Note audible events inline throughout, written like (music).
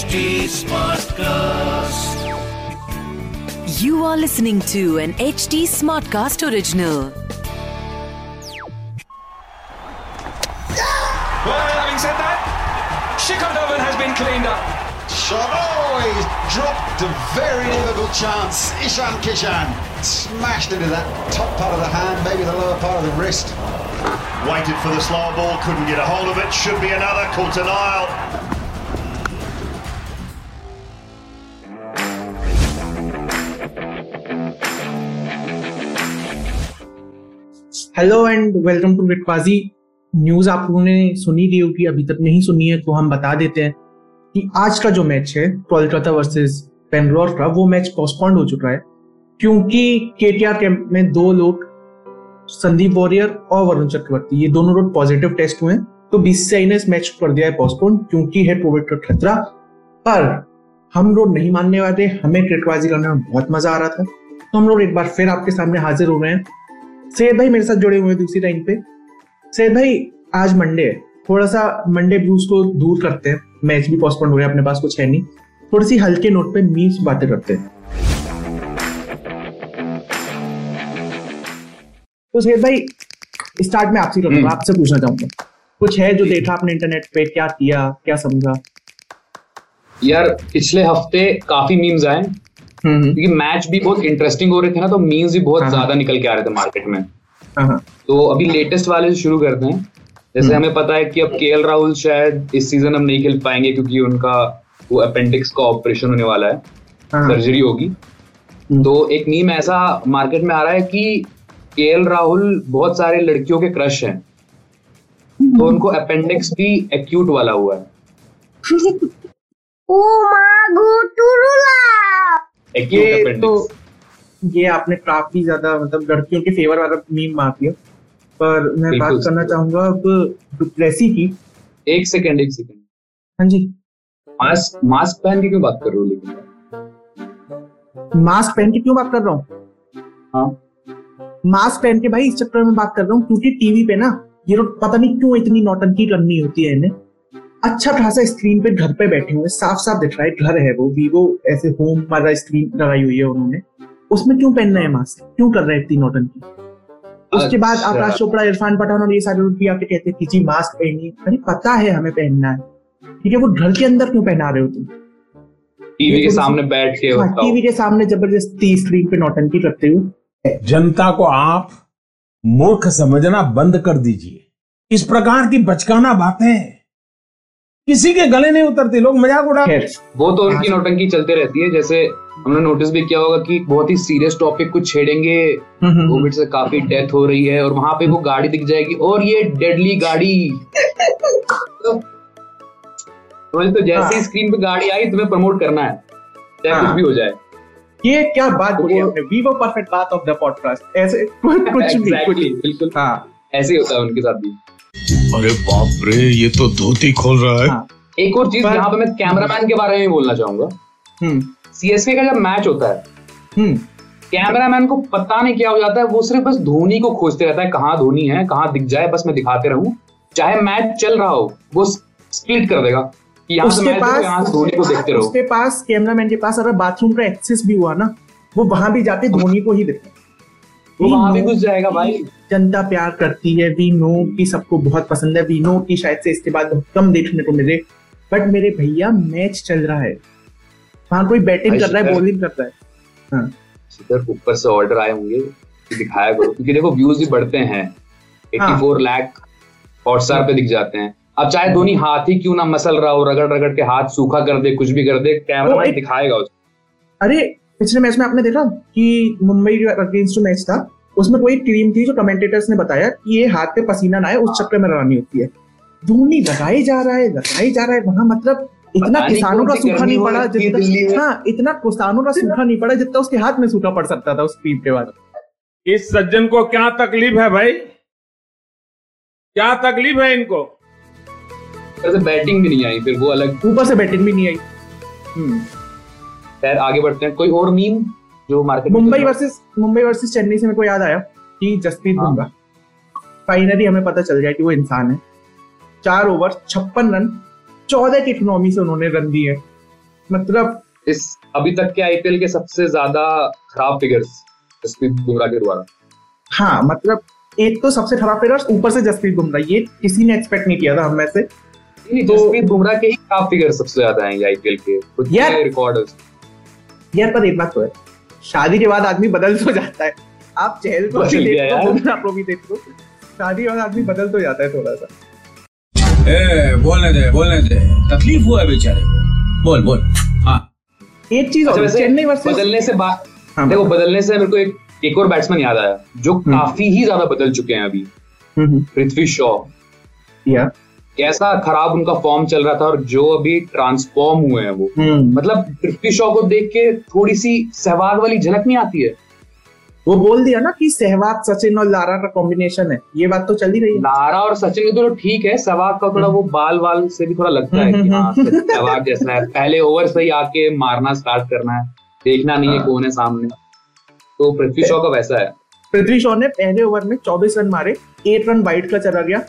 HD Smartcast. You are listening to an HD Smartcast original. Well, having said that, Shikodovan has been cleaned up. Shot. Oh, he's dropped a very difficult chance. Ishan Kishan smashed into that top part of the hand, maybe the lower part of the wrist. Waited for the slow ball, couldn't get a hold of it. Should be another. Caught an aisle. Hello and welcome to Witbaazi news आप लोगों ने सुनी दी होगी, अभी तक नहीं सुनी है तो हम बता देते हैं कि आज का जो मैच है, कोलकाता वर्सेस बेंगलोर का, वो मैच पोस्टपोन्ड हो चुका है, क्योंकि केटीआर कैंप में दो लोग, संदीप वॉरियर और वरुण चक्रवर्ती, ये दोनों लोग पॉजिटिव टेस्ट हुए तो बीसीसीआई ने इस मैच को कर दिया है पोस्टपोन क्योंकि है कोविड का खतरा, पर हम लोग नहीं मानने वाले, हमें क्रिकेटबाजी करने में बहुत मज़ा आ रहा था तो हम लोग एक बार फिर आपके सामने हाजिर हो रहे हैं। सैयद भाई मेरे साथ जुड़े हुए हैं दूसरी लाइन पे। सैयद भाई आज मंडे है। थोड़ा सा मंडे ब्लूज को दूर करते हैं। मैच भी पोस्टपोन हो गया अपने पास कुछ है नहीं। थोड़ी सी हल्के नोट पे मीम्स बातें करते हैं। तो सैयद भाई स्टार्ट में आपसे करूँगा आपसे पूछना चाहूँगा। कुछ है जो देखा आपने इंटरनेट पे क्या किया क्या समझा? यार पिछले हफ़्ते काफ़ी मीम्स आए। हम्म क्योंकि मैच भी बहुत इंटरेस्टिंग हो रहे थे ना तो मीम्स भी बहुत हाँ। ज़्यादा निकल के आ रहे थे मार्केट में। हाँ हाँ। तो अभी लेटेस्ट वाले से शुरू करते हैं। जैसे हमें पता है कि अब के राहुल शायद इस सीज़न अब नहीं खेल पाएँगे क्योंकि उनका वो अपेंडिक्स का ऑपरेशन होने वाला है। हाँ सर्जरी होगी। तो एक नीम ऐसा मार्केट में आ रहा है कि के राहुल बहुत सारे लड़कियों के क्रश हैं। तो उनको अपेंडिक्स भी एक्यूट वाला हुआ है। (laughs) ये तो ये आपने काफ़ी ज़्यादा मतलब लड़कियों के फेवर वाला मीम मार दिया पर मैं बात करना चाहूँगा अब डुप्लेसी की। एक सेकंड एक सेकंड हाँ जी। मास्क मास्क पहन के क्यों बात कर रहे हो लेकिन? मास्क पहन के क्यों बात कर रहा हूँ? हाँ। मास्क पहन के भाई इस चक्कर में बात कर रहा हूँ क्योंकि टीवी पे ना ये लोग पता नहीं क्यों इतनी नौटंकी करनी होती है इन्हें। अच्छा खासा स्क्रीन पे घर पे बैठे हुए साफ़ साफ़ दिख रहा है घर है वो वीवो ऐसे होम वाला स्क्रीन लगाई हुई है उन्होंने। उसमें क्यों पहनना है मास्क क्यों कर रहे हैं इतनी नौटंकी उसके बाद अच्छा। आकाश चोपड़ा इरफान पठान और ये सारे लोग भी आके कहते हैं कि जी मास्क पहनिए अरे पता है हमें पहनना है। ठीक है वो घर के अंदर क्यों पहना रहे हो तुम? टीवी के सामने बैठ के हाँ, टीवी के सामने ज़बरदस्ती स्क्रीन पे नौटंकी करते हुए जनता को आप मूर्ख समझना बंद कर दीजिए। इस प्रकार की बचकाना बातें किसी के गले नहीं उतरती लोग मज़ाक उड़ा वो तो उनकी नौटंकी चलते रहती है जैसे हमने नोटिस भी किया होगा कि बहुत ही सीरियस टॉपिक कुछ छेड़ेंगे हम्म, हम्म, कोविड से काफ़ी डेथ हो रही है और वहाँ पे वो गाड़ी दिख जाएगी और ये डेडली गाड़ी। तो तो जैसे ही स्क्रीन पे गाड़ी आई तुम्हें प्रमोट करना है चाहे हाँ। कुछ भी हो जाए। ये क्या बात बोली वो- आपने? वीवो परफेक्ट बात ऑफ़ द पॉडकास्ट ऐसे कुछ भी भी बिल्कुल। हाँ। ऐसे ही होता है उनके साथ भी। अरे बाप रे ये तो धोती खोल रहा है। हाँ एक और चीज़ यहाँ पे मैं कैमरामैन के बारे में बोलना चाहूँगा। हम्म। सीएसके का जब मैच होता है हम्म। कैमरामैन को पता नहीं क्या हो जाता है वो सिर्फ़ बस धोनी को खोजते रहता है कहाँ धोनी है कहाँ दिख जाए बस मैं दिखाते रहूँ। चाहे मैच चल रहा हो वो स्प्लिट कर देगा उसके मैच देखो यहाँ से धोनी को देखते रहो। उसके पास कैमरामैन के पास अगर बाथरूम का एक्सेस भी हुआ ना वो वहाँ भी जाते धोनी को ही देखता वो वहाँ भी घुस जाएगा भाई। जनता प्यार करती है वी नो कि सबको बहुत पसंद है। वी नो कि शायद से इसके बाद बहुत कम देखने को मिले। बट मेरे भैया मैच चल रहा है। वहाँ कोई बैटिंग कर रहा है बॉलिंग कर रहा है। हाँ। ऊपर से ऑर्डर आए होंगे दिखाया करो क्योंकि देखो व्यूज़ भी बढ़ते हैं। 84 लाख हॉटस्टार पे दिख जाते हैं। अब चाहे धोनी हाथ ही क्यों ना मसल रहा हो रगड़ रगड़ के हाथ सूखा कर दे कुछ भी कर दे कैमरा एक- दिखाएगा उसको अरे पिछले मैच में आपने देखा कि मुंबई अगेंस्ट जो मैच था उसमें कोई टीम थी जो कमेंटेटर्स ने बताया कि ये हाथ पे पसीना ना आए उस चक्कर में रवानी होती है। धोनी लगाए जा रहा है लगाए जा रहा है वहाँ मतलब इतना किसानों का सूखा नहीं पड़ा। जितना हाँ इतना किसानों का सूखा नहीं पड़ा जितना उसके हाथ में सूखा पड़ सकता था उस टीम के बाद। इस सज्जन को क्या तकलीफ़ है भाई? क्या तकलीफ़ है इनको? वैसे बैटिंग भी नहीं आई फिर वो अलग ऊपर से बैटिंग भी नहीं आई। हम्म। खैर आगे बढ़ते हैं। कोई और मीम जो मार्केट मुंबई है? वर्सेस मुंबई वर्सेस चेन्नई से मेरे को याद आया कि जसप्रीत हाँ। बुमराह। फाइनली हमें पता चल गया कि वो इंसान है। चार ओवर छप्पन रन चौदह की इकोनॉमी से उन्होंने रन दिए। मतलब इस अभी तक के आईपीएल के सबसे ज़्यादा खराब फिगर्स जसप्रीत बुमराह के द्वारा। हाँ मतलब एक तो सबसे खराब फिगर्स ऊपर से जसप्रीत बुमराह। ये किसी ने एक्सपेक्ट नहीं किया था हम में से। तो- जसप्रीत बुमराह के ही खराब फिगर सबसे ज़्यादा हैं आईपीएल के। रिकॉर्ड यार पर एक बात तो है। शादी के बाद आदमी बदल तो जाता है। आप चहल को भी बदल गया देख। बुमराह भी देख लो। शादी के बाद आदमी बदल तो जाता है थोड़ा सा। ए, बोलने दे बोलने दे। तकलीफ़ हुआ है बेचारे को। बोल बोल। हाँ। एक चीज़ अच्छा और चेन्नई वर्सेस बदलने से बात हाँ, देखो बदलने से मेरे को एक एक और बैट्समैन याद आया जो काफ़ी ही ज़्यादा बदल चुके हैं अभी। हम्म, पृथ्वी शॉ। या। कैसा खराब उनका फॉर्म चल रहा था और जो अभी ट्रांसफॉर्म हुए हैं वो। हम्म, मतलब पृथ्वी शॉ को देख के थोड़ी सी सहवाग वाली झलक नहीं आती है? वो बोल दिया ना कि सहवाग सचिन और लारा का कॉम्बिनेशन है। ये बात तो चल ही रही है। लारा और सचिन के तो ठीक है सहवाग का थोड़ा वो बाल वाल से भी थोड़ा लगता है कि हाँ सहवाग जैसा है। पहले ओवर से ही आके मारना स्टार्ट करना है। देखना नहीं है कौन है सामने। तो पृथ्वी शॉ का वैसा है। पृथ्वी शॉ ने पहले ओवर में 24 रन मारे एट रन वाइट का चला गया।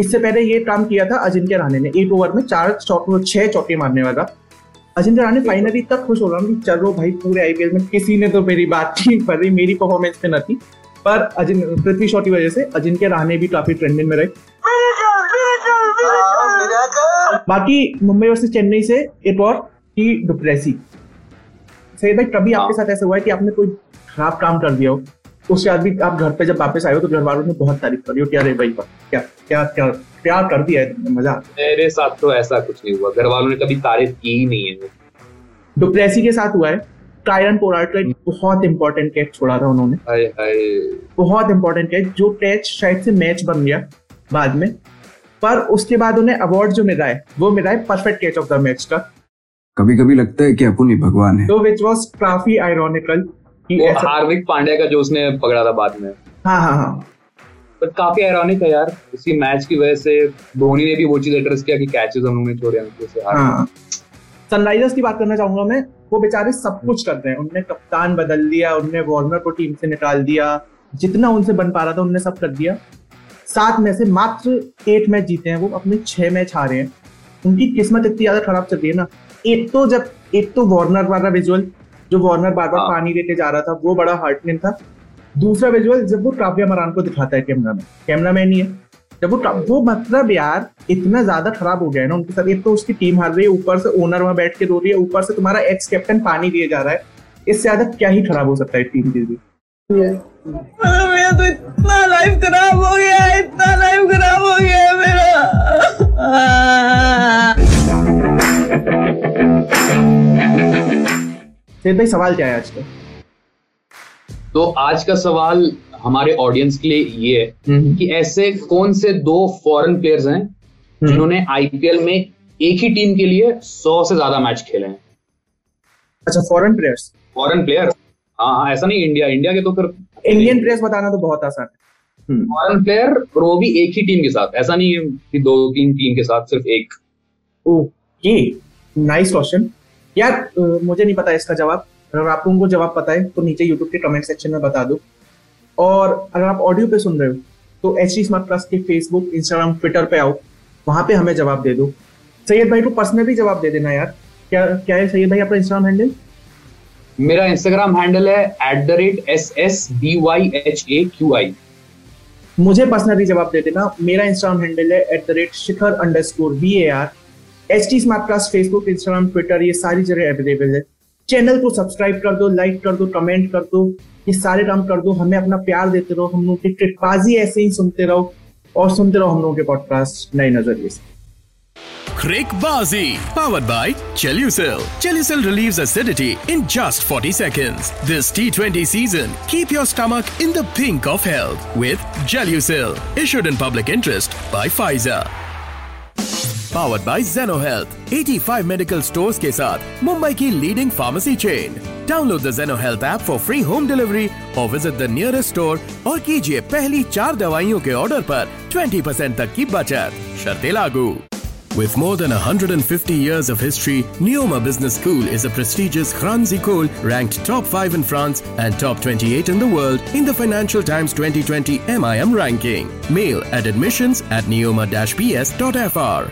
इससे पहले ये काम किया था अजिंक्य रहाणे ने। एक ओवर में चार चौके छह चौके मारने वाला। अजिंक्य रहाणे फाइनली तक खुश हो रहा हूँ चलो भाई पूरे आईपीएल में किसी ने तो मेरी बात नहीं पर मेरी परफॉर्मेंस पे न थी। पर अजिन पृथ्वी शॉ की वजह से अजिंक्य रहाणे भी काफ़ी ट्रेंडिंग में रहे। बाकी मुंबई वर्सेस चेन्नई से एक और की डुप्रेसी सही भाई कभी आपके साथ ऐसा हुआ है कि आपने कोई खराब काम कर दिया हो? उसके बाद भी आप घर पे जब वापस आए हो तो घर वालों ने बहुत तारीफ़ करी हो क्या रे भाई क्या क्या क्या क्या कर दिया है? मज़ा मेरे साथ तो ऐसा कुछ नहीं हुआ। घर वालों ने कभी तारीफ़ की ही नहीं है। डुप्रेसी के साथ हुआ है। टायरन पोराट का बहुत इंपॉर्टेंट कैच छोड़ा था उन्होंने। हाय हाय। बहुत इंपॉर्टेंट कैच जो कैच शायद से मैच बन गया बाद में। पर उसके बाद उन्हें अवार्ड जो मिला है वो मिला है perfect catch of the match का। कभी कभी लगता है कि अपन ही भगवान है। तो विच वॉज़ काफ़ी आयरोनिकल वो हार्दिक पांड्या का जो उसने पकड़ा था बाद में। हाँ हाँ हाँ। बट काफ़ी आयरॉनिक है यार इसी मैच की वजह से धोनी ने भी वो चीज़ एड्रेस किया कि कैचेस उन्होंने छोड़े उनके से हार हाँ। सनराइजर्स की बात करना चाहूँगा मैं वो बेचारे सब कुछ कर रहे हैं। उनने कप्तान बदल दिया उनने वार्नर को टीम से निकाल दिया। जितना उनसे बन पा रहा था उनने सब कर दिया। सात में से मात्र एट मैच जीते हैं वो अपने छह मैच हारे हैं। उनकी किस्मत इतनी ज़्यादा खराब चल रही है ना। एक तो जब एक तो वार्नर वाला विजुअल जो वार्नर बार बार। पानी लेके जा रहा था वो बड़ा हार्टनिंग था। दूसरा विजुअल जब वो काव्या मरान को दिखाता है कैमरा में। कैमरा मैन ही है। जब वो वो मतलब यार इतना ज़्यादा खराब हो गया है ना उनके साथ। एक तो उसकी टीम हार रही है ऊपर से ओनर वहाँ बैठ के रो रही है ऊपर से तुम्हारा एक्स कैप्टन पानी दिए जा रहा है। इससे ज़्यादा क्या ही खराब हो सकता है टीम के लिए? मेरा तो इतना लाइफ खराब हो गया है इतना लाइफ खराब हो गया है मेरा। सेठ भाई सवाल क्या है आज का? तो आज का सवाल हमारे ऑडियंस के लिए ये है कि ऐसे कौन से दो फॉरेन प्लेयर्स हैं जिन्होंने आईपीएल में एक ही टीम के लिए सौ से ज़्यादा मैच खेले हैं? अच्छा फॉरेन प्लेयर्स फॉरेन प्लेयर हाँ हाँ ऐसा नहीं इंडिया इंडिया के तो फिर इंडियन प्लेयर्स बताना तो बहुत आसान है। हम्म, फॉरेन प्लेयर और वो भी एक ही टीम के साथ। ऐसा नहीं है कि दो तीन टीम के साथ सिर्फ़ एक। ओके नाइस क्वेश्चन यार मुझे नहीं पता इसका जवाब। अगर आप लोगों को जवाब पता है तो नीचे यूट्यूब के कमेंट सेक्शन में बता दो। और अगर आप ऑडियो पे सुन रहे हो तो एच टी स्मार्ट प्लस के फेसबुक इंस्टाग्राम ट्विटर पे आओ। वहाँ पे हमें जवाब दे दो। सैयद भाई को पर्सनली जवाब दे देना यार। क्या क्या है सैयद भाई अपना इंस्टाग्राम हैंडल मेरा इंस्टाग्राम हैंडल है at the rate S S B Y H A Q I मुझे पर्सनली जवाब दे देना। मेरा इंस्टाग्राम हैंडल है at the rate Shikhar underscore B A R H T smart plus Facebook Instagram Twitter ये सारी जगह अवेलेबल है चैनल को सब्सक्राइब कर दो लाइक कर दो कमेंट कर दो ये सारे काम कर दो हमें अपना प्यार देते रहो हम लोग की ट्रिकबाजी ऐसे ही सुनते रहो और सुनते रहो हम लोगों के पॉडकास्ट नए नज़रिए से Crickbazi, powered by Chelucil. Chelucil relieves acidity in just 40 seconds. This T20 season, keep your stomach in the pink of health with Gelucil. Issued in public interest by Pfizer. Powered by Zeno Health. 85 medical stores के साथ मुंबई की leading pharmacy chain download the Zeno Health app for free home delivery और visit the nearest store और कीजिए पहली चार दवाइयों के ऑर्डर पर 20% तक की बचत शर्तें लागू With more than 150 years of history, Neoma Business School is a prestigious Franz Ecole ranked top 5 in France and top 28 in the world in the Financial Times 2020 MIM ranking. Mail at admissions at neoma-ps.fr.